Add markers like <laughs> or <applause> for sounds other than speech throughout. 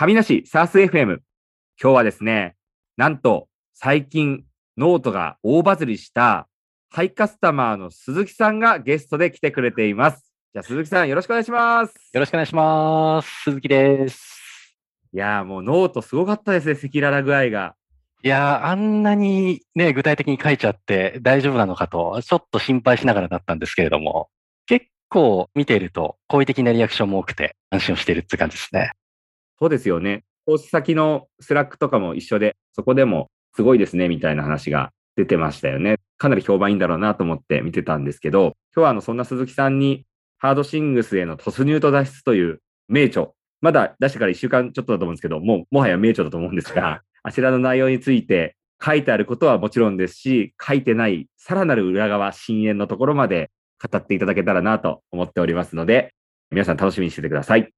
神梨 SaaS FM。今日はですね、なんと最近ノートが大バズりした HiCustomer の鈴木さんがゲストで来てくれています。じゃあ鈴木さんよろしくお願いします。よろしくお願いします。鈴木です。いやーもうノートすごかったですね、赤裸々具合が。いやー、あんなにね、具体的に書いちゃって大丈夫なのかと、ちょっと心配しながらだったんですけれども、結構見ていると好意的なリアクションも多くて安心をしているって感じですね。そうですよね。投資先の Slack とかも一緒で、そこでもすごいですねみたいな話が出てましたよね。かなり評判いいんだろうなと思って見てたんですけど、今日はあのそんな鈴木さんにハードシングスへの突入と脱出という名著、まだ出してから1週間ちょっとだと思うんですけど、もうもはや名著だと思うんですが、あちらの内容について書いてあることはもちろんですし、書いてないさらなる裏側、深淵のところまで語っていただけたらなと思っておりますので、皆さん楽しみにしててください。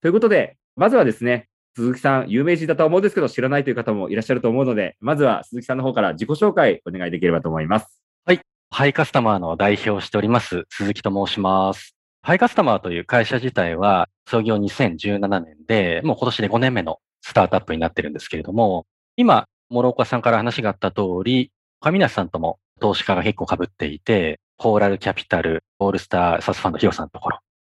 ということで、まずはですね、鈴木さん、有名人だと思うんですけど、知らないという方もいらっしゃると思うので、まずは鈴木さんの方から自己紹介お願いできればと思います。はいハイカスタマーの代表をしております、鈴木と申します。ハイカスタマーという会社自体は創業2017年で、もう今年で5年目のスタートアップになってるんですけれども、今、諸岡さんから話があった通り、上梨さんとも投資家が結構被っていて、コーラルキャピタル、オールスターサスファンドヒロさんのところ。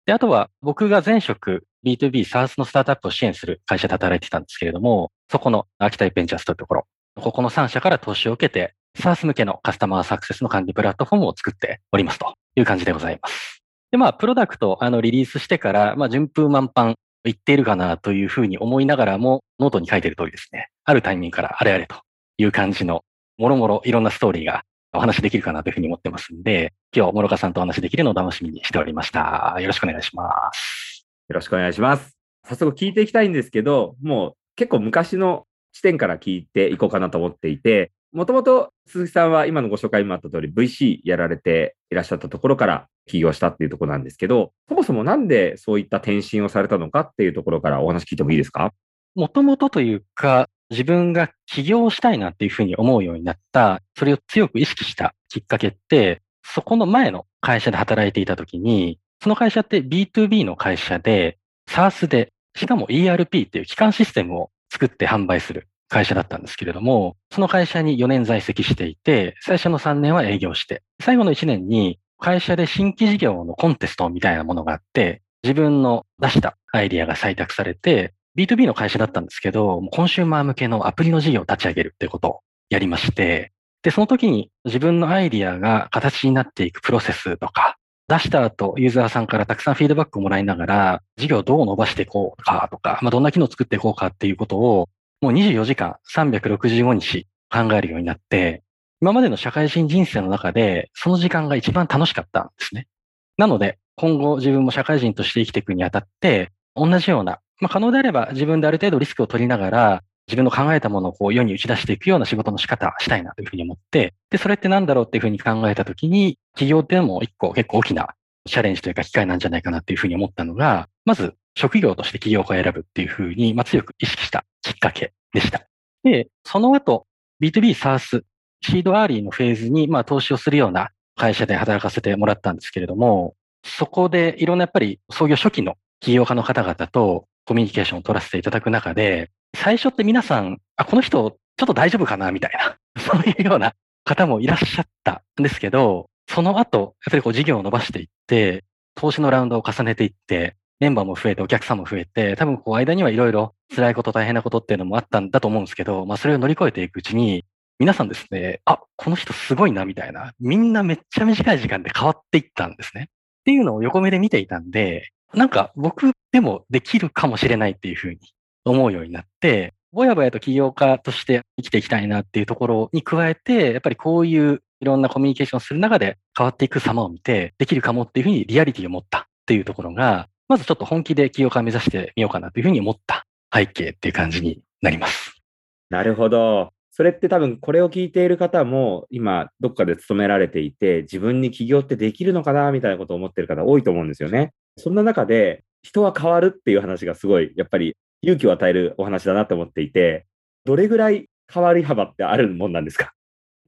で、あとは僕が前職 B2B サースのスタートアップを支援する会社で働いてたんですけれども、そこのアーキタイプベンチャーズというところ、ここの3社から投資を受けて、 SaaS 向けのカスタマーサクセスの管理プラットフォームを作っておりますと。いう感じでございます。で、まあ、プロダクトあのリリースしてから、まあ、順風満帆いっているかなというふうに思いながらも、ノートに書いている通りですね、あるタイミングからあれあれという感じの、もろもろいろんなストーリーがお話できるかなというふうに思ってますんで、今日、諸岡さんとお話できるのを楽しみにしておりました。よろしくお願いします。よろしくお願いします。早速聞いていきたいんですけど、もう結構昔の視点から聞いていこうかなと思っていて、もともと鈴木さんは今のご紹介にもあった通り VC やられていらっしゃったところから起業したっていうところなんですけど、そもそもなんでそういった転身をされたのかっていうところからお話聞いてもいいですか？もともとというか、自分が起業したいなっていうふうに思うようになった、それを強く意識したきっかけって、そこの前の会社で働いていたときに、その会社って B2B の会社で、SaaS で、しかも ERP っていう基幹システムを作って販売する会社だったんですけれども、その会社に4年在籍していて、最初の3年は営業して、最後の1年に会社で新規事業のコンテストみたいなものがあって、自分の出したアイディアが採択されて、B2B の会社だったんですけど、コンシューマー向けのアプリの事業を立ち上げるっていうことをやりまして、で、その時に自分のアイディアが形になっていくプロセスとか、出した後、ユーザーさんからたくさんフィードバックをもらいながら、事業をどう伸ばしていこうかとか、まあ、どんな機能を作っていこうかっていうことを、もう24時間365日考えるようになって、今までの社会人人生の中で、その時間が一番楽しかったんですね。なので、今後自分も社会人として生きていくにあたって、同じような、まあ、可能であれば自分である程度リスクを取りながら、自分の考えたものをこう世に打ち出していくような仕事の仕方したいなというふうに思って、で、それって何だろうっていうふうに考えたときに、企業っていうのも一個結構大きなチャレンジというか機会なんじゃないかなっていうふうに思ったのが、まず職業として起業家を選ぶっていうふうに、まあ、強く意識したきっかけでした。で、その後、B2B サース、シードアーリーのフェーズに、まあ、投資をするような会社で働かせてもらったんですけれども、そこでいろんなやっぱり創業初期の起業家の方々とコミュニケーションを取らせていただく中で、最初って皆さん、あ、この人ちょっと大丈夫かなみたいな、<laughs> そういうような方もいらっしゃったんですけど、その後、やっぱりこう事業を伸ばしていって、投資のラウンドを重ねていって、メンバーも増えて、お客さんも増えて、多分こう間にはいろいろ辛いこと、大変なことっていうのもあったんだと思うんですけど、まあそれを乗り越えていくうちに、皆さんですね、あ、この人すごいなみたいな、みんなめっちゃ短い時間で変わっていったんですね。っていうのを横目で見ていたんで、なんか僕でもできるかもしれないっていうふうに思うようになって、ぼやぼやと起業家として生きていきたいなっていうところに加えて、やっぱりこういういろんなコミュニケーションをする中で変わっていく様を見て、できるかもっていうふうにリアリティを持ったっていうところが、まずちょっと本気で起業家を目指してみようかなというふうに思った背景っていう感じになります。なるほど。それって多分これを聞いている方も今どっかで勤められていて自分に起業ってできるのかなみたいなことを思っている方多いと思うんですよね。そんな中で人は変わるっていう話がすごいやっぱり勇気を与えるお話だなと思っていてどれぐらい変わり幅ってあるもんなんですか？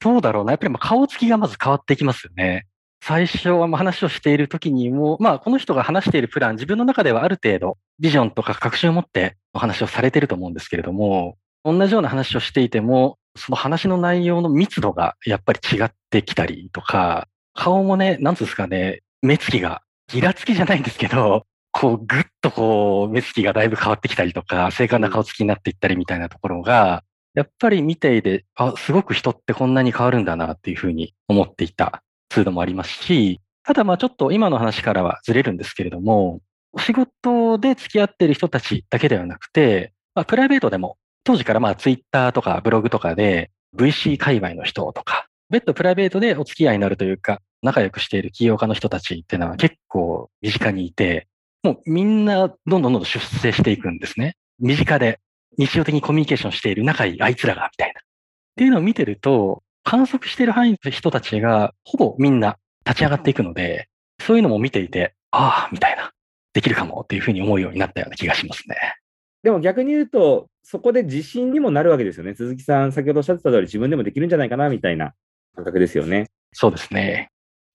そうだろうな。やっぱりまあ顔つきがまず変わっていきますよね。最初は話をしている時にも、まあ、この人が話しているプラン、自分の中ではある程度、ビジョンとか確信を持ってお話をされていると思うんですけれども、同じような話をしていても、その話の内容の密度がやっぱり違ってきたりとか、顔もね、なんつうんですかね、目つきが、ギラつきじゃないんですけど、こう、ぐっとこう、目つきがだいぶ変わってきたりとか、正確な顔つきになっていったりみたいなところが、やっぱり見ていて、あ、すごく人ってこんなに変わるんだなっていうふうに思っていたツールもありますし、ただまあちょっと今の話からはずれるんですけれども、お仕事で付き合っている人たちだけではなくて、まあ、プライベートでも、当時からまあツイッターとかブログとかで VC 界隈の人とか、別途プライベートでお付き合いになるというか、仲良くしている起業家の人たちっていうのは結構身近にいて、もうみんなどんどんどんどん出世していくんですね。身近で日常的にコミュニケーションしている仲いいあいつらが、みたいな。っていうのを見てると、観測している範囲の人たちがほぼみんな立ち上がっていくので、そういうのも見ていて、ああ、みたいな、できるかもっていうふうに思うようになったような気がしますね。でも逆に言うと、そこで自信にもなるわけですよね。鈴木さん、先ほどおっしゃってた通り、自分でもできるんじゃないかな、みたいな感覚ですよね。そうですね。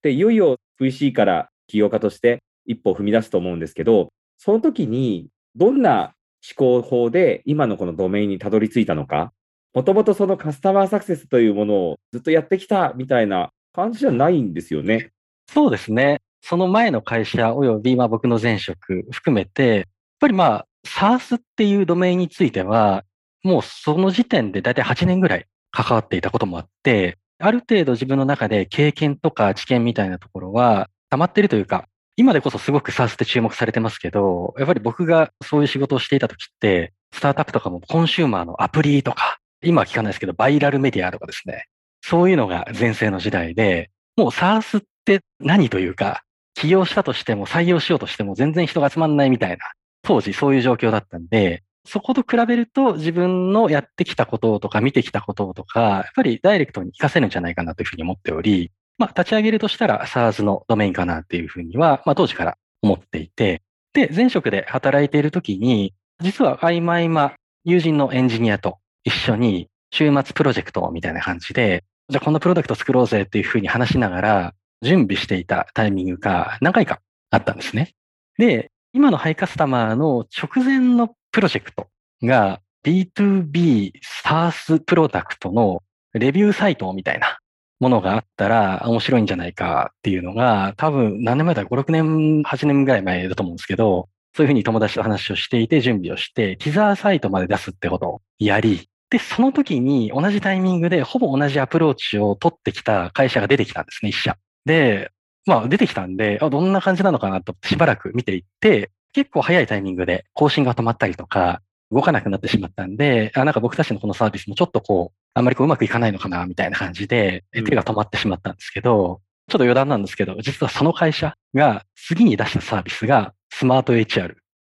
で、いよいよ VC から起業家として一歩踏み出すと思うんですけど、その時にどんな思考法で今のこのドメインにたどり着いたのか、もともとそのカスタマーサクセスというものをずっとやってきたみたいな感じじゃないんですよね。そうですね。その前の会社及びまあ僕の前職含めて、やっぱりまあ SARS っていうドメインについては、もうその時点でだいたい8年ぐらい関わっていたこともあって、ある程度自分の中で経験とか知見みたいなところは溜まってるというか、今でこそすごく SARS って注目されてますけど、やっぱり僕がそういう仕事をしていた時って、スタートアップとかもコンシューマーのアプリとか、今は聞かないですけど、バイラルメディアとかですね。そういうのが前世の時代で、もう SARS って何というか、起業したとしても採用しようとしても全然人が集まんないみたいな、当時そういう状況だったんで、そこと比べると自分のやってきたこととか見てきたこととか、やっぱりダイレクトに活かせるんじゃないかなというふうに思っており、まあ立ち上げるとしたら SARS のドメインかなっていうふうには、まあ当時から思っていて、で、前職で働いているときに、実は合間合間、友人のエンジニアと一緒に週末プロジェクトみたいな感じで、じゃあこんなプロダクト作ろうぜっていうふうに話しながら準備していたタイミングが何回かあったんですね。で、今のハイカスタマーの直前のプロジェクトが B2B SaaS プロダクトのレビューサイトみたいなものがあったら面白いんじゃないかっていうのが多分何年前だ ?5、6年、8年ぐらい前だと思うんですけど、そういうふうに友達と話をしていて準備をして、ティザーサイトまで出すってことをやり、で、その時に同じタイミングでほぼ同じアプローチを取ってきた会社が出てきたんですね、一社。で、まあ出てきたんで、あ、どんな感じなのかなとしばらく見ていって、結構早いタイミングで更新が止まったりとか、動かなくなってしまったんで、あ、なんか僕たちのこのサービスもちょっとこう、あんまりこううまくいかないのかな、みたいな感じで、手が止まってしまったんですけど、ちょっと余談なんですけど、実はその会社が次に出したサービスがスマート HR。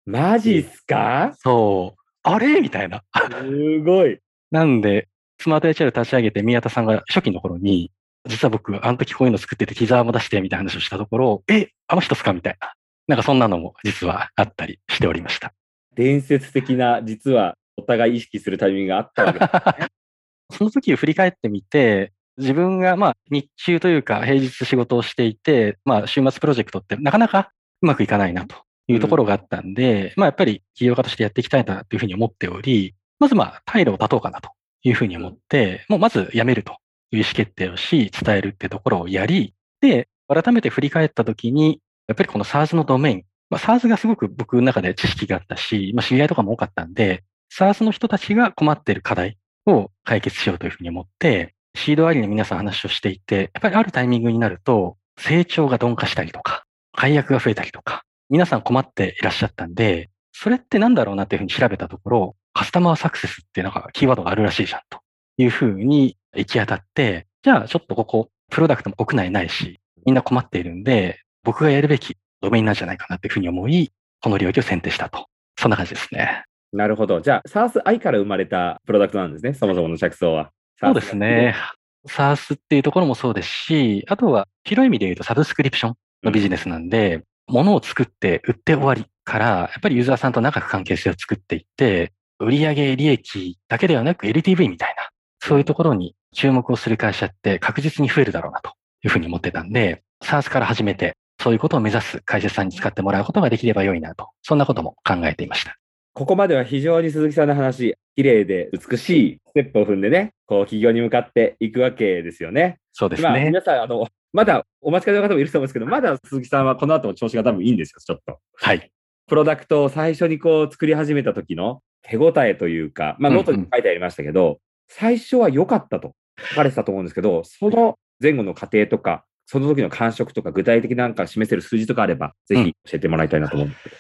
マジっすか？そう。あれ？みたいな。すごい。なんで、スマート HR 立ち上げて宮田さんが初期の頃に、実は僕、あの時こういうの作っててティザーも出してみたいな話をしたところ、え、あの人っすか？みたいな。なんかそんなのも実はあったりしておりました。伝説的な、実はお互い意識するタイミングがあったわけですね。<laughs> その時を振り返ってみて、自分がまあ日中というか平日仕事をしていて、まあ週末プロジェクトってなかなかうまくいかないなというところがあったんで、うん、まあやっぱり起業家としてやっていきたいなというふうに思っており、まずまあ退路を立とうかなというふうに思って、もうまず辞めるという意思決定をし、伝えるってところをやり、で、改めて振り返った時に、やっぱりこの SARS のドメイン、まあ、SARS がすごく僕の中で知識があったし、まあ、知り合いとかも多かったんで、SARS の人たちが困っている課題を解決しようというふうに思って、シードアリーの皆さん話をしていて、やっぱりあるタイミングになると、成長が鈍化したりとか、解約が増えたりとか、皆さん困っていらっしゃったんで、それってなんだろうなっていうふうに調べたところ、カスタマーサクセスっていうなんかキーワードがあるらしいじゃんというふうに行き当たって、じゃあちょっとここ、プロダクトも国内ないし、みんな困っているんで、僕がやるべきドメインなんじゃないかなっていうふうに思い、この領域を選定したと。そんな感じですね。なるほど。じゃあ、SARS-I から生まれたプロダクトなんですね、そもそもの着想は。そうですね。SARS っていうところもそうですし、あとは広い意味で言うとサブスクリプションのビジネスなんで、うん、物を作って売って終わりから、やっぱりユーザーさんと長く関係性を作っていって、売上利益だけではなく LTV みたいな、そういうところに注目をする会社って確実に増えるだろうなというふうに思ってたんで、SARS から始めて、そういうことを目指す会社さんに使ってもらうことができれば良いなと、そんなことも考えていました。ここまでは非常に鈴木さんの話、綺麗で美しいステップを踏んでね、こう起業に向かっていくわけですよね。まあ、そうですね。皆さん、あの、まだお待ちかねの方もいると思うんですけど、まだ鈴木さんはこの後も調子が多分いいんですよ、ちょっと。はい。プロダクトを最初にこう作り始めた時の手応えというか、まあ、ノートにも書いてありましたけど、最初は良かったと書かれてたと思うんですけど、その前後の過程とか、その時の感触とか、具体的なんか示せる数字とかあれば、ぜひ教えてもらいたいなと思うんですけど。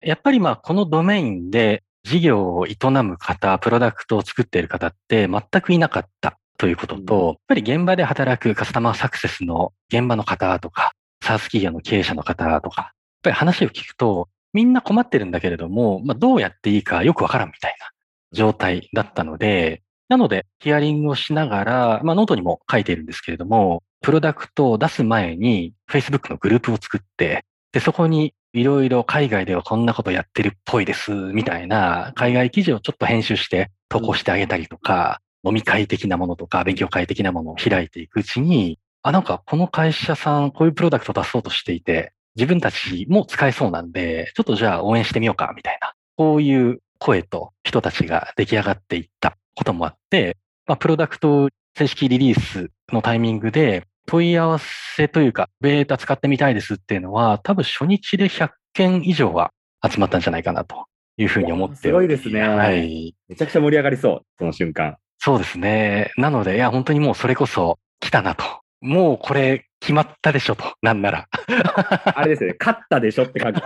やっぱりまあ、このドメインで事業を営む方、プロダクトを作っている方って全くいなかったということと、うんやっぱり現場で働くカスタマーサクセスの現場の方とか、サース企業の経営者の方とか、やっぱり話を聞くと、みんな困ってるんだけれども、まあ、どうやっていいかよくわからんみたいな状態だったので、なので、ヒアリングをしながら、まあ、ノートにも書いているんですけれども、プロダクトを出す前に、Facebook のグループを作って、で、そこにいろいろ海外ではこんなことやってるっぽいです、みたいな海外記事をちょっと編集して投稿してあげたりとか、飲み会的なものとか勉強会的なものを開いていくうちに、あ、なんかこの会社さんこういうプロダクトを出そうとしていて、自分たちも使えそうなんで、ちょっとじゃあ応援してみようか、みたいな。こういう声と人たちが出来上がっていったこともあって、まあ、プロダクト正式リリースのタイミングで問い合わせというか、ベータ使ってみたいですっていうのは、多分初日で100件以上は集まったんじゃないかなというふうに思ってすごいですねはい。めちゃくちゃ盛り上がりそう、その瞬間。そうですね。なので、いや、本当にもうそれこそ来たなと。もうこれ決まったでしょと。なんなら。<laughs> あれですよね、勝ったでしょって感じ。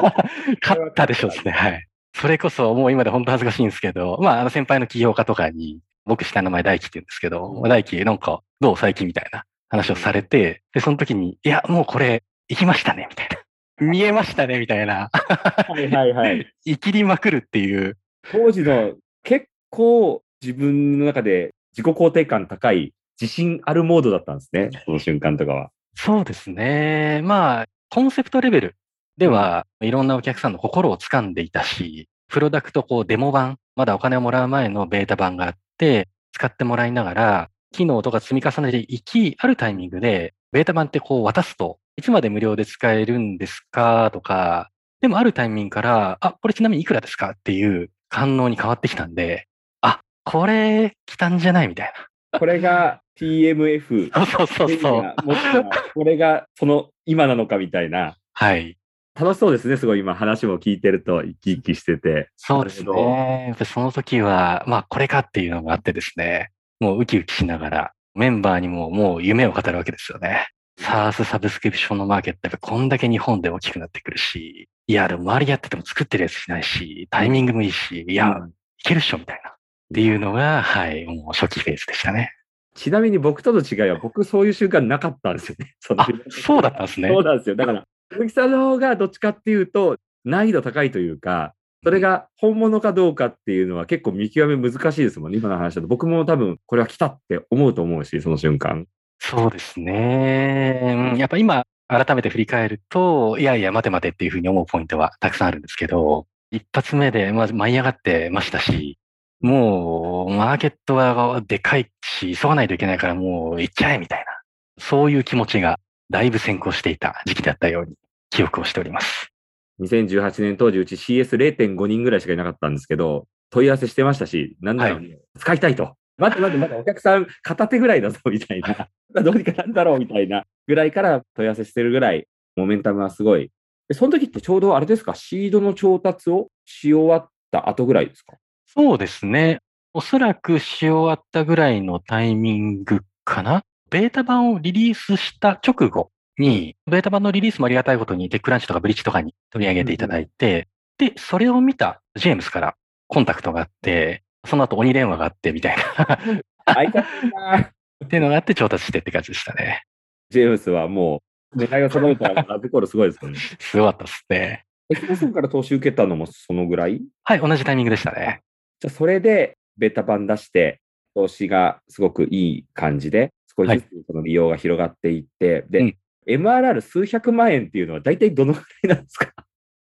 勝ったでしょですね。はい。それこそもう今で本当恥ずかしいんですけど、まあ、あの先輩の起業家とかに、僕下の名前大輝って言うんですけど、うん大輝なんかどう？最近みたいな話をされて、で、その時に、いや、もうこれ行きましたね、みたいな。<laughs> 見えましたね、みたいな。はいはいはい。<laughs> 生きりまくるっていう。当時の結構自分の中で自己肯定感高い、自信あるモードだったんですね、その瞬間とかは。そうですね。まあ、コンセプトレベルでは、いろんなお客さんの心を掴んでいたし、プロダクトこうデモ版、まだお金をもらう前のベータ版があって、使ってもらいながら、機能とか積み重ねていき、あるタイミングで、ベータ版ってこう渡すと、いつまで無料で使えるんですかとか、でもあるタイミングから、あ、これちなみにいくらですかっていう反応に変わってきたんで、あ、これ来たんじゃないみたいこれが TMF。な。そうそうそうこれがその今なのかみたいな。はい。楽しそうですね、すごい今話も聞いてると生き生きしてて。そうですね。やっぱりその時は、まあこれかっていうのがあってですね、もうウキウキしながら、メンバーにももう夢を語るわけですよね。SARS サブスクリプションのマーケットやっぱこんだけ日本で大きくなってくるし、いや、でも周りやってても作ってるやついないし、タイミングもいいし、いや、うんいけるっしょみたいな。っていうのが、はい、もう初期フェーズでしたね。ちなみに僕との違いは、僕そういう習慣なかったんですよね。<laughs> そのあ、そうだったんですねそ。うなんですよ。だから、鈴木さんの方がどっちかっていうと、難易度高いというか、それが本物かどうかっていうのは結構見極め難しいですもんね、今の話だと。僕も多分これは来たって思うと思うし、その瞬間。そうですね。やっぱ今、改めて振り返ると、いやいや、待て待てっていうふうに思うポイントはたくさんあるんですけど、一発目でまず舞い上がってましたし、もう、マーケットはでかいし、急がないといけないからもう行っちゃえみたいな、そういう気持ちがだいぶ先行していた時期だったように記憶をしております。2018年当時、うち CS0.5 人ぐらいしかいなかったんですけど、問い合わせしてましたし、なんなら、は使いたいと。待って待って、まだお客さん片手ぐらいだぞ、みたいな。<laughs> どうにかなんだろう、みたいなぐらいから問い合わせしてるぐらい、モメンタムはすごい。でその時ってちょうどあれですか、シードの調達をし終わった後ぐらいですか？そうですね。おそらくし終わったぐらいのタイミングかな。ベータ版をリリースした直後に、ベータ版のリリースもありがたいことに、テックランチとかブリッジとかに取り上げていただいて、で、それを見たジェームスからコンタクトがあって、その後鬼電話があってみたいな、会いたっていうのがあって調達してって感じでしたね。ジェームスはもう、狙いを定めたら、ラブコールすごいですよね。<laughs> すごかったですね。え、ヒロさんから投資受けたのもそのぐらい？はい、同じタイミングでしたね。じゃあ、それでベータ版出して、投資がすごくいい感じで、少しずつその利用が広がっていって、で、うん MRR 数百万円っていうのは大体どのくらいなんですか？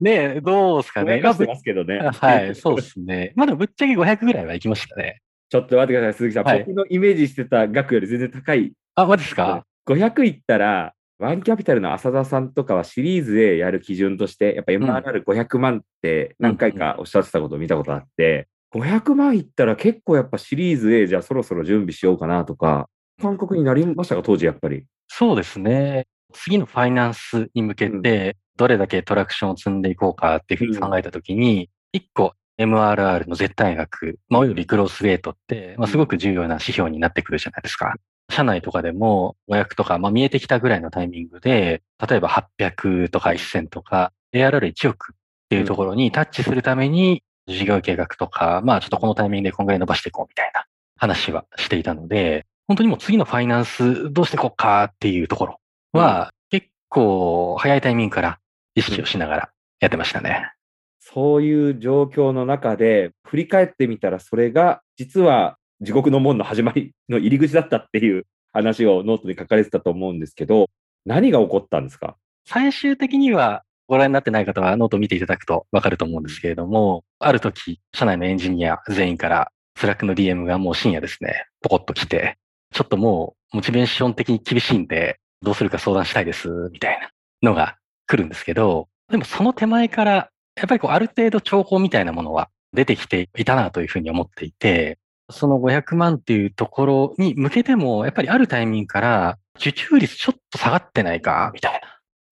ねえ、どうですかね。かしてますけどね。<laughs> はい、そうですね。まだぶっちゃけ500ぐらいは行きましたね。ちょっと待ってください、鈴木さん。はい僕のイメージしてた額より全然高い。あ、マジですか？500いったら、ワンキャピタルの浅田さんとかはシリーズでやる基準として、やっぱ MRR500 万って何回かおっしゃってたことを見たことあって、500万いったら結構やっぱシリーズ A じゃあそろそろ準備しようかなとか、感覚になりましたか、当時やっぱり。そうですね。次のファイナンスに向けて、どれだけトラクションを積んでいこうかっていうふうに考えたときに、1個 MRR の絶対額、まあ、およびクロスウェイトって、まあ、すごく重要な指標になってくるじゃないですか。社内とかでも500とか、まあ、見えてきたぐらいのタイミングで、例えば800とか1000とか、ARR1 億っていうところにタッチするために、事業計画とか、まあちょっとこのタイミングでこんぐらい伸ばしていこうみたいな話はしていたので、本当にもう次のファイナンスどうしていこうかっていうところは、結構早いタイミングから意識をしながらやってましたね。そういう状況の中で、振り返ってみたら、それが実は地獄の門の始まりの入り口だったっていう話をノートに書かれてたと思うんですけど、何が起こったんですか？最終的にはご覧になってない方はノートを見ていただくとわかると思うんですけれども、ある時、社内のエンジニア全員から Slack の DM がもう深夜ですね、ポコッと来て、ちょっともうモチベーション的に厳しいんで、どうするか相談したいです、みたいなのが来るんですけど、でもその手前から、やっぱりこうある程度兆候みたいなものは出てきていたなというふうに思っていて、その500万っていうところに向けても、やっぱりあるタイミングから受注率ちょっと下がってないか、みたいな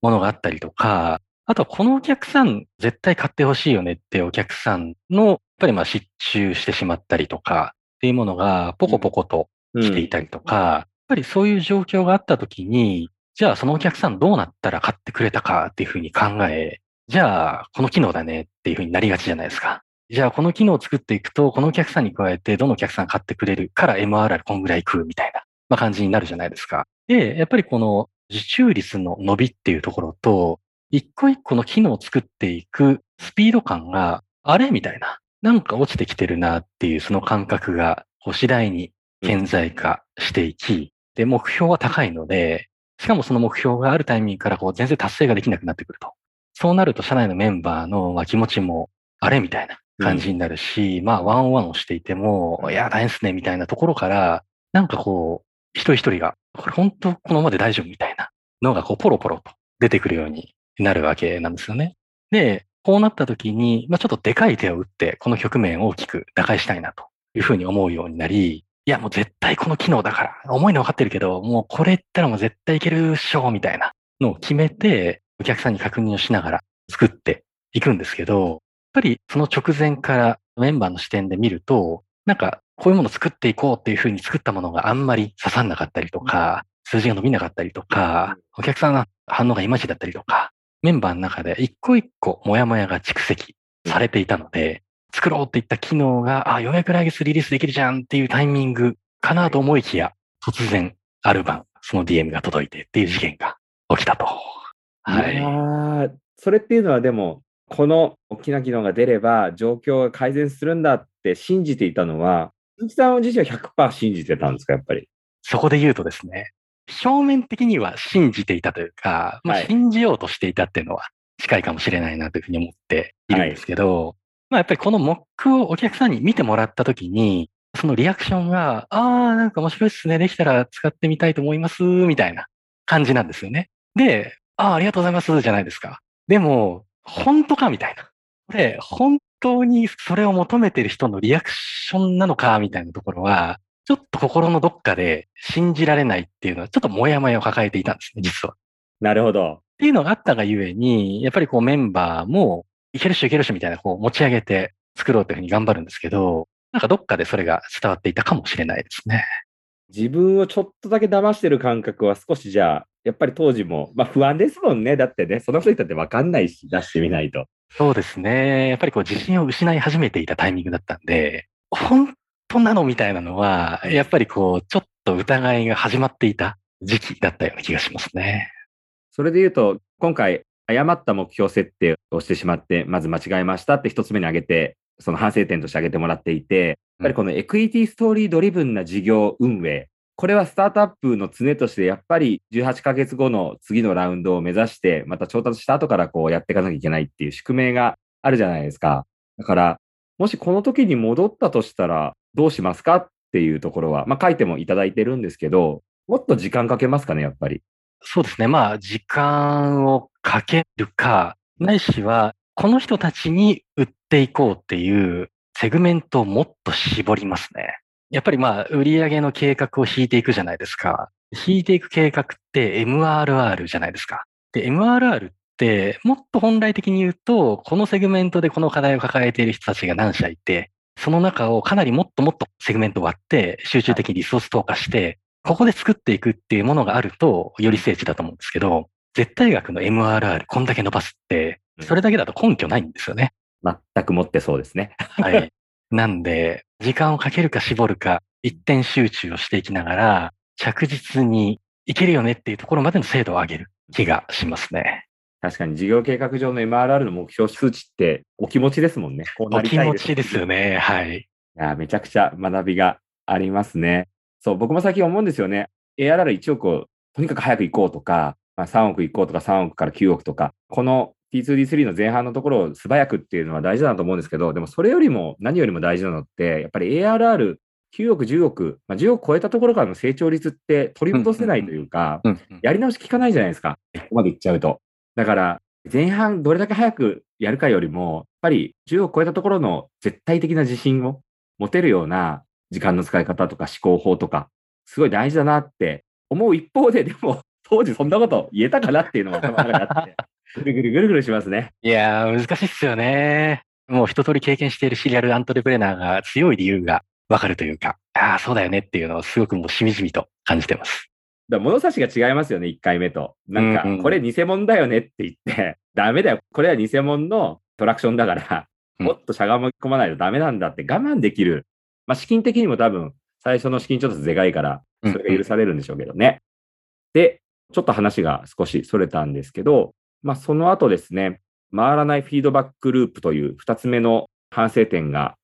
ものがあったりとか、あとはこのお客さん絶対買ってほしいよねってお客さんの、やっぱりまあ失注してしまったりとかっていうものがポコポコと来ていたりとか、ぱりそういう状況があった時に、じゃあそのお客さんどうなったら買ってくれたかっていうふうに考え、じゃあこの機能だねっていうふうになりがちじゃないですか。じゃあこの機能を作っていくと、このお客さんに加えてどのお客さん買ってくれるから MRR こんぐらい食うみたいな、まあ、感じになるじゃないですか。で、やっぱりこの受注率の伸びっていうところと、一個一個の機能を作っていくスピード感が、あれみたいな。なんか落ちてきてるなっていうその感覚が、次第に顕在化していき、で、目標は高いので、しかもその目標があるタイミングからこう全然達成ができなくなってくると。そうなると社内のメンバーのまあ気持ちも、あれみたいな感じになるし、うん、まあワンワンをしていても、いや、大変ですね、みたいなところから、なんかこう、一人一人が、これ本当このままで大丈夫みたいなのがこうポロポロと出てくるようになるわけなんですよね。で、こうなった時に、まあ、ちょっとでかい手を打って、この局面を大きく打開したいなというふうに思うようになり、いや、もう絶対この機能だから、重いの分かってるけど、もうこれ言ったらもう絶対いけるっしょ、みたいな。のを決めて、お客さんに確認をしながら作っていくんですけど、やっぱりその直前からメンバーの視点で見ると、なんかこういうものを作っていこうっていうふうに作ったものがあんまり刺さんなかったりとか、数字が伸びなかったりとか、お客さんの反応がいまいちだったりとか、メンバーの中で一個一個モヤモヤが蓄積されていたので、作ろうっていった機能が、あ、ようやく来月リリースできるじゃんっていうタイミングかなと思いきや、突然、ある晩、その DM が届いてっていう事件が起きたと。はい。それっていうのはでも、この大きな機能が出れば状況が改善するんだって信じていたのは、鈴木さん自身は100%信じてたんですか、やっぱり？そこで言うとですね、表面的には信じていたというか、まあ、信じようとしていたっていうのは近いかもしれないなというふうに思っているんですけど、はい、まあやっぱりこのモックをお客さんに見てもらったときに、そのリアクションが、ああ、なんか面白いっすね。できたら使ってみたいと思います。みたいな感じなんですよね。で、ああ、ありがとうございます。じゃないですか。でも、本当か？みたいな。で、本当にそれを求めてる人のリアクションなのか？みたいなところは、ちょっと心のどっかで信じられないっていうのは、ちょっともやもやを抱えていたんですね、実は。なるほど。っていうのがあったがゆえに、やっぱりこうメンバーも、いけるしいけるしみたいな、こう持ち上げて作ろうというふうに頑張るんですけど、なんかどっかでそれが伝わっていたかもしれないですね。自分をちょっとだけ騙してる感覚は少しじゃあ、やっぱり当時も、まあ不安ですもんね。だってね、その人にとって分かんないし、出してみないと。そうですね。やっぱりこう自信を失い始めていたタイミングだったんで、本当なのみたいなのは、やっぱりこう、ちょっと疑いが始まっていた時期だったような気がしますね。それで言うと、今回、誤った目標設定をしてしまって、まず間違えましたって一つ目に挙げて、その反省点として挙げてもらっていて、やっぱりこのエクイティストーリードリブンな事業運営、これはスタートアップの常として、やっぱり18ヶ月後の次のラウンドを目指して、また調達した後からこうやっていかなきゃいけないっていう宿命があるじゃないですか。だから、もしこの時に戻ったとしたら、どうしますかっていうところは、まあ、書いてもいただいてるんですけど、もっと時間かけますかね、やっぱり。そうですね。まあ、時間をかけるか、ないしは、この人たちに売っていこうっていうセグメントをもっと絞りますね。やっぱりまあ、売上の計画を引いていくじゃないですか。引いていく計画って MRR じゃないですか。で、MRR って、もっと本来的に言うと、このセグメントでこの課題を抱えている人たちが何社いて、その中をかなりもっともっとセグメント割って、集中的にリソース投下して、ここで作っていくっていうものがあると、より精緻だと思うんですけど、絶対額の MRR こんだけ伸ばすって、それだけだと根拠ないんですよね。全くもってそうですね。はい。なんで、時間をかけるか絞るか、一点集中をしていきながら、着実にいけるよねっていうところまでの精度を上げる気がしますね。確かに事業計画上の MRR の目標数値ってお気持ちですもんね。こうなりたいお気持ちですよね。はい。いや、めちゃくちゃ学びがありますね。そう、僕も最近思うんですよね。ARR1 億をとにかく早く行こうとか、まあ、3億行こうとか3億から9億とか、この T2D3 の前半のところを素早くっていうのは大事だなと思うんですけど、でもそれよりも何よりも大事なのって、やっぱり ARR9 億、10億、まあ、10億超えたところからの成長率って取り戻せないというか、やり直し効かないじゃないですか。ここまでいっちゃうと。だから、前半どれだけ早くやるかよりも、やっぱり10億超えたところの絶対的な自信を持てるような時間の使い方とか思考法とか、すごい大事だなって思う一方で、でも、当時そんなこと言えたかなっていうのも頭の中にあって、<laughs> ぐるぐるぐるぐるしますね。いやー、難しいっすよね。もう一通り経験しているシリアルアントレプレナーが強い理由がわかるというか、ああ、そうだよねっていうのをすごくもうしみじみと感じてます。だ物差しが違いますよね、1回目と。なんか、これ偽物だよねって言って、<laughs> ダメだよ。これは偽物のトラクションだから、もっとしゃがみ込まないとダメなんだって我慢できる。まあ、資金的にも多分、最初の資金ちょっとでかいから、それが許されるんでしょうけどね。で、ちょっと話が少しそれたんですけど、まあ、その後ですね、回らないフィードバックループという2つ目の反省点が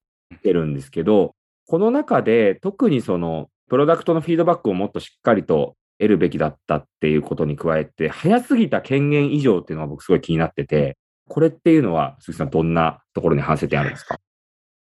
出るんですけど、この中で特にそのプロダクトのフィードバックをもっとしっかりと得るべきだったっていうことに加えて、早すぎた権限以上っていうのが僕すごい気になってて、これっていうのは、鈴木さん、どんなところに反省点あるんですか？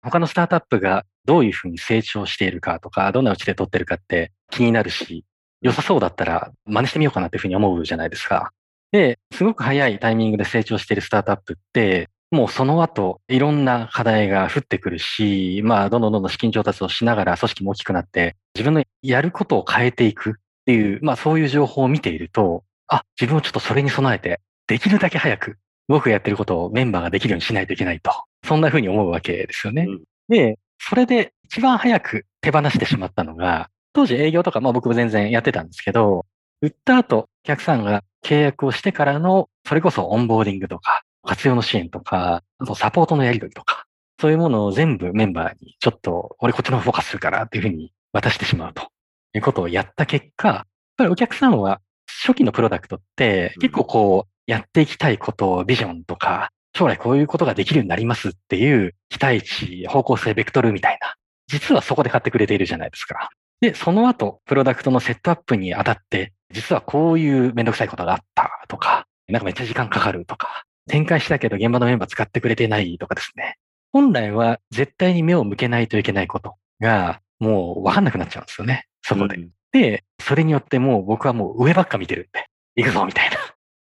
他のスタートアップがどういうふうに成長しているかとか、どんなうちで取ってるかって気になるし、良さそうだったら真似してみようかなっていうふうに思うじゃないですか。で、すごく早いタイミングで成長しているスタートアップって、もうその後、いろんな課題が降ってくるし、まあ、どんどんどんどん資金調達をしながら組織も大きくなって、自分のやることを変えていくっていう、まあ、そういう情報を見ていると、あ、自分をちょっとそれに備えて、できるだけ早く、僕がやってることをメンバーができるようにしないといけないと。そんな風に思うわけですよね。うん、で、それで一番早く手放してしまったのが、当時営業とか、まあ僕も全然やってたんですけど、売った後、お客さんが契約をしてからの、それこそオンボーディングとか、活用の支援とか、あとサポートのやり取りとか、そういうものを全部メンバーに、ちょっと、俺こっちのフォーカスするからっていうふうに渡してしまうということをやった結果、やっぱりお客さんは初期のプロダクトって結構こう、やっていきたいこと、ビジョンとか、将来こういうことができるようになりますっていう期待値、方向性、ベクトルみたいな。実はそこで買ってくれているじゃないですか。で、その後、プロダクトのセットアップにあたって、実はこういうめんどくさいことがあったとか、なんかめっちゃ時間かかるとか、展開したけど現場のメンバー使ってくれてないとかですね。本来は絶対に目を向けないといけないことが、もうわかんなくなっちゃうんですよね。そこで。うん、で、それによってもう僕はもう上ばっか見てるんで、行くぞみたいな。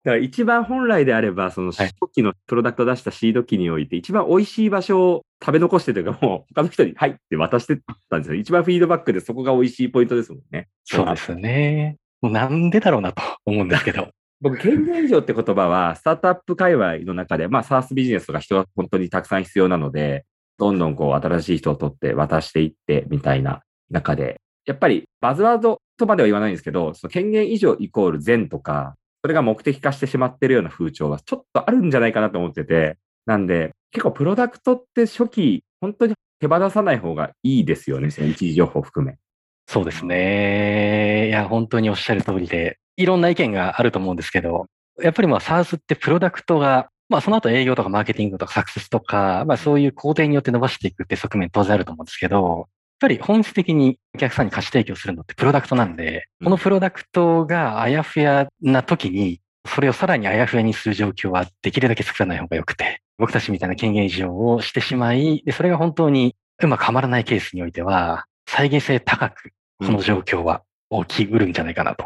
だから一番本来であれば、その初期のプロダクト出したシード機において、一番美味しい場所を食べ残してというか、もう <laughs> 他の人に、はいって渡してたんですよ。一番フィードバックでそこが美味しいポイントですもんね。そうですね。もうなんでだろうなと思うんですけど。<laughs> 僕、権限以上って言葉は、スタートアップ界隈の中で、まあ、サースビジネスとか人は本当にたくさん必要なので、どんどんこう、新しい人を取って渡していって、みたいな中で、やっぱりバズワードとまでは言わないんですけど、その権限以上イコール善とか、それが目的化してしまってるような風潮はちょっとあるんじゃないかなと思ってて、なんで、結構プロダクトって初期、本当に手放さない方がいいですよね、一時情報含め。そうですね。いや、本当におっしゃる通りで、いろんな意見があると思うんですけど、やっぱりまあ SARS ってプロダクトが、まあその後営業とかマーケティングとかサクセスとか、まあそういう工程によって伸ばしていくって側面当然あると思うんですけど、ぱり本質的にお客さんに貸し提供するのってプロダクトなんで、このプロダクトがあやふやな時に、それをさらにあやふやにする状況はできるだけ作らない方が良くて、僕たちみたいな権限異常をしてしまい、で、それが本当にうまくはまらないケースにおいては、再現性高く、この状況は起きうるんじゃないかなと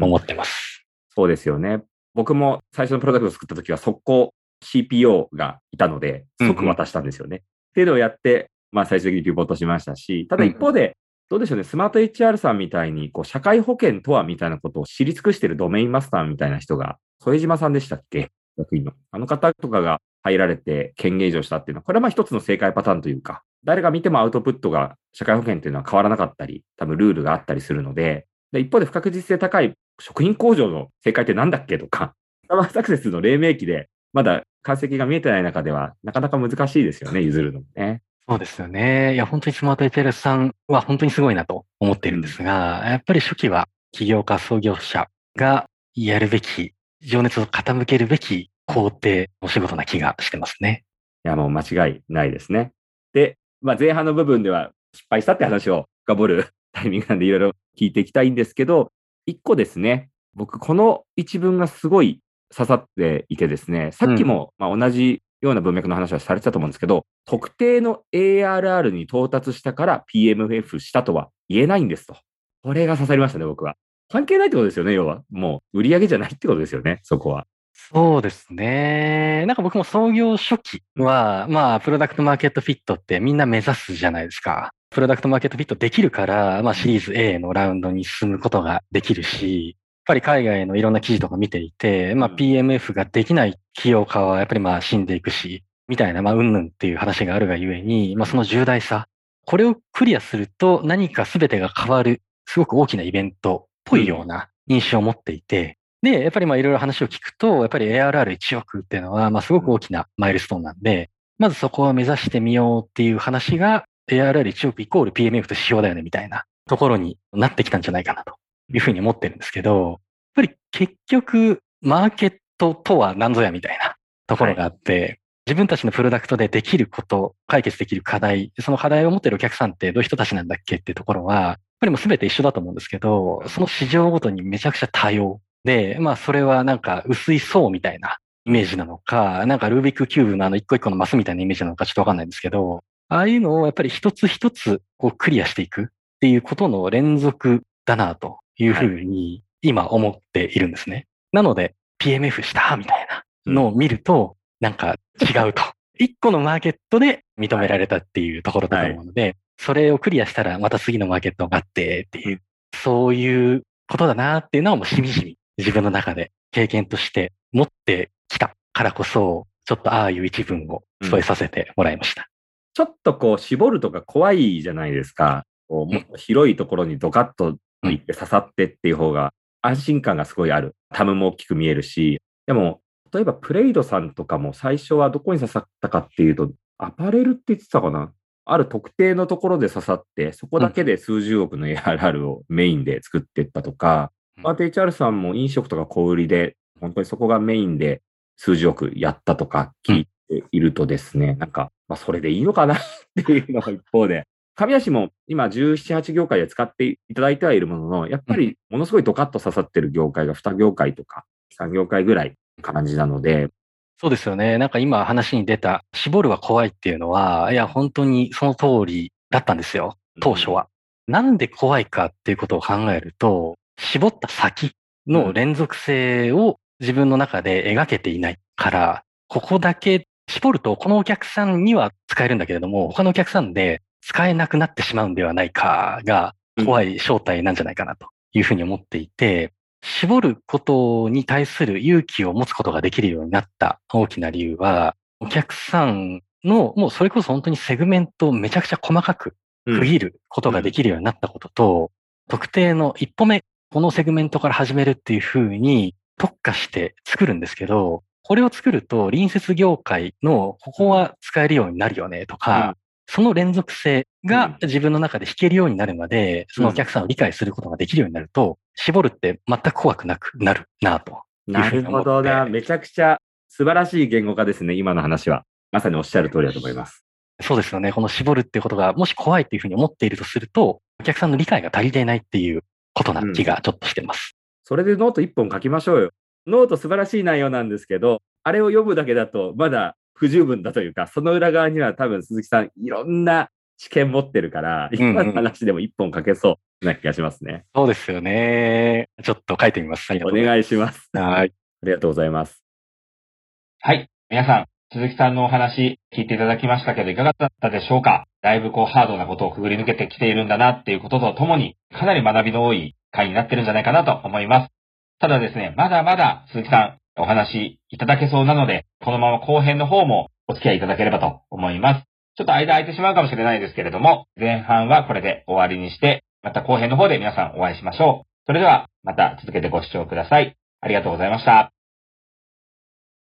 思ってます。そうですよね。僕も最初のプロダクトを作った時は速攻 CPO がいたので、即渡したんですよね。っていうのをやって、まあ最終的にピボットしましたし、ただ一方で、どうでしょうね、スマート HR さんみたいに、こう、社会保険とはみたいなことを知り尽くしてるドメインマスターみたいな人が、副島さんでしたっけ？役員の。あの方とかが入られて権限以上したっていうのは、これはまあ一つの正解パターンというか、誰が見てもアウトプットが社会保険っていうのは変わらなかったり、多分ルールがあったりするので、で一方で不確実性高い食品工場の正解ってなんだっけとか、サマーサクセスの黎明期で、まだ解析が見えてない中では、なかなか難しいですよね、譲るのもね。そうですよね。いや、本当にスマート HLS さんは本当にすごいなと思っているんですが、やっぱり初期は起業家、創業者がやるべき、情熱を傾けるべき工程お仕事な気がしてますね。いや、もう間違いないですね。で、まあ、前半の部分では失敗したって話を深掘るタイミングなんでいろいろ聞いていきたいんですけど、一個ですね、僕、この一文がすごい刺さっていてですね、さっきもまあ同じような文脈の話はされてたと思うんですけど、特定の ARR に到達したから PMF したとは言えないんですと。これが刺さりましたね、僕は。関係ないってことですよね、要は。もう売り上げじゃないってことですよね、そこは。そうですね。なんか僕も創業初期は、まあ、プロダクトマーケットフィットってみんな目指すじゃないですか。プロダクトマーケットフィットできるから、まあシリーズ A のラウンドに進むことができるし、ぱり海外のいろんな記事とか見ていて、まあ PMF ができない企業家はやっぱりまあ死んでいくし、みたいな、まあうんぬんっていう話があるがゆえに、まあその重大さ、これをクリアすると何か全てが変わる、すごく大きなイベントっぽいような印象を持っていて、で、やっぱりまあいろいろ話を聞くと、やっぱり ARR1 億っていうのは、まあすごく大きなマイルストーンなんで、まずそこを目指してみようっていう話が、ARR1 億イコール PMF と指標だよねみたいなところになってきたんじゃないかなというふうに思ってるんですけど、やっぱり結局、マーケットとは何ぞやみたいなところがあって、自分たちのプロダクトでできること、解決できる課題、その課題を持っているお客さんってどういう人たちなんだっけっていうところは、やっぱりもう全て一緒だと思うんですけど、その市場ごとにめちゃくちゃ多様で、まあそれはなんか薄い層みたいなイメージなのか、なんかルービックキューブのあの一個一個のマスみたいなイメージなのかちょっとわかんないんですけど、ああいうのをやっぱり一つ一つこうクリアしていくっていうことの連続だなというふうに今思っているんですね。なので PMF したみたいなのを見ると、なんか違うと。<laughs> 一個のマーケットで認められたっていうところだと思うので、それをクリアしたらまた次のマーケットがあってっていう、そういうことだなっていうのはもうしみじみ自分の中で経験として持ってきたからこそ、ちょっとああいう一文を添えさせてもらいました。ちょっとこう絞るとか怖いじゃないですか。こうもっと広いところにドカッといって刺さってっていう方が安心感がすごいある。タムも大きく見えるし。でも、例えばプレイドさんとかも最初はどこに刺さったかっていうと、アパレルって言ってたかな？ある特定のところで刺さって、そこだけで数十億の ARR をメインで作っていったとか、うん。まあ、HR さんも飲食とか小売りで、本当にそこがメインで数十億やったとか聞いているとですね、なんか、まあ、それでいいのかな？っていうのが一方で、神足も今17、8業界で使っていただいてはいるものの、やっぱりものすごいドカッと刺さってる業界が2業界とか3業界ぐらい感じなので、そうですよね。なんか今話に出た、絞るは怖いっていうのは、いや、本当にその通りだったんですよ。当初は。なんで怖いかっていうことを考えると、絞った先の連続性を自分の中で描けていないから、ここだけ絞ると、このお客さんには使えるんだけれども、他のお客さんで使えなくなってしまうんではないかが、怖い正体なんじゃないかなというふうに思っていて、絞ることに対する勇気を持つことができるようになった大きな理由は、お客さんの、もうそれこそ本当にセグメントをめちゃくちゃ細かくうん。区切ることができるようになったことと、特定の一歩目、このセグメントから始めるっていうふうに特化して作るんですけど、これを作ると隣接業界のここは使えるようになるよねとか、うんその連続性うんが自分の中で弾けるようになるまで、そのお客さんを理解することができるようになると、絞るって全く怖くなくなるなと。なるほどな。めちゃくちゃ素晴らしい言語化ですね、今の話は。まさにおっしゃる通りだと思います。そうですよね。この絞るっていうことが、もし怖いっていうふうに思っているとすると、お客さんの理解が足りていないっていうことな気がちょっとしてます。それでノート1本書きましょうよ。ノート素晴らしい内容なんですけど、あれを読むだけだとまだ不十分だというか、その裏側には多分鈴木さんいろんな知見持ってるから、んうん今の話でも1本書けそう。な気がしますね。そうですよね。ちょっと書いてみます。お願いします。ます。はい。ありがとうございます。はい。皆さん、鈴木さんのお話聞いていただきましたけど、いかがだったでしょうか？だいぶこうハードなことをくぐり抜けてきているんだなっていうこととともに、かなり学びの多い回になってるんじゃないかなと思います。ただですね、まだまだ鈴木さんお話いただけそうなので、このまま後編の方もお付き合いいただければと思います。ちょっと間空いてしまうかもしれないですけれども、前半はこれで終わりにして、また後編の方で皆さんお会いしましょう。それでは、また続けてご視聴ください。ありがとうございました。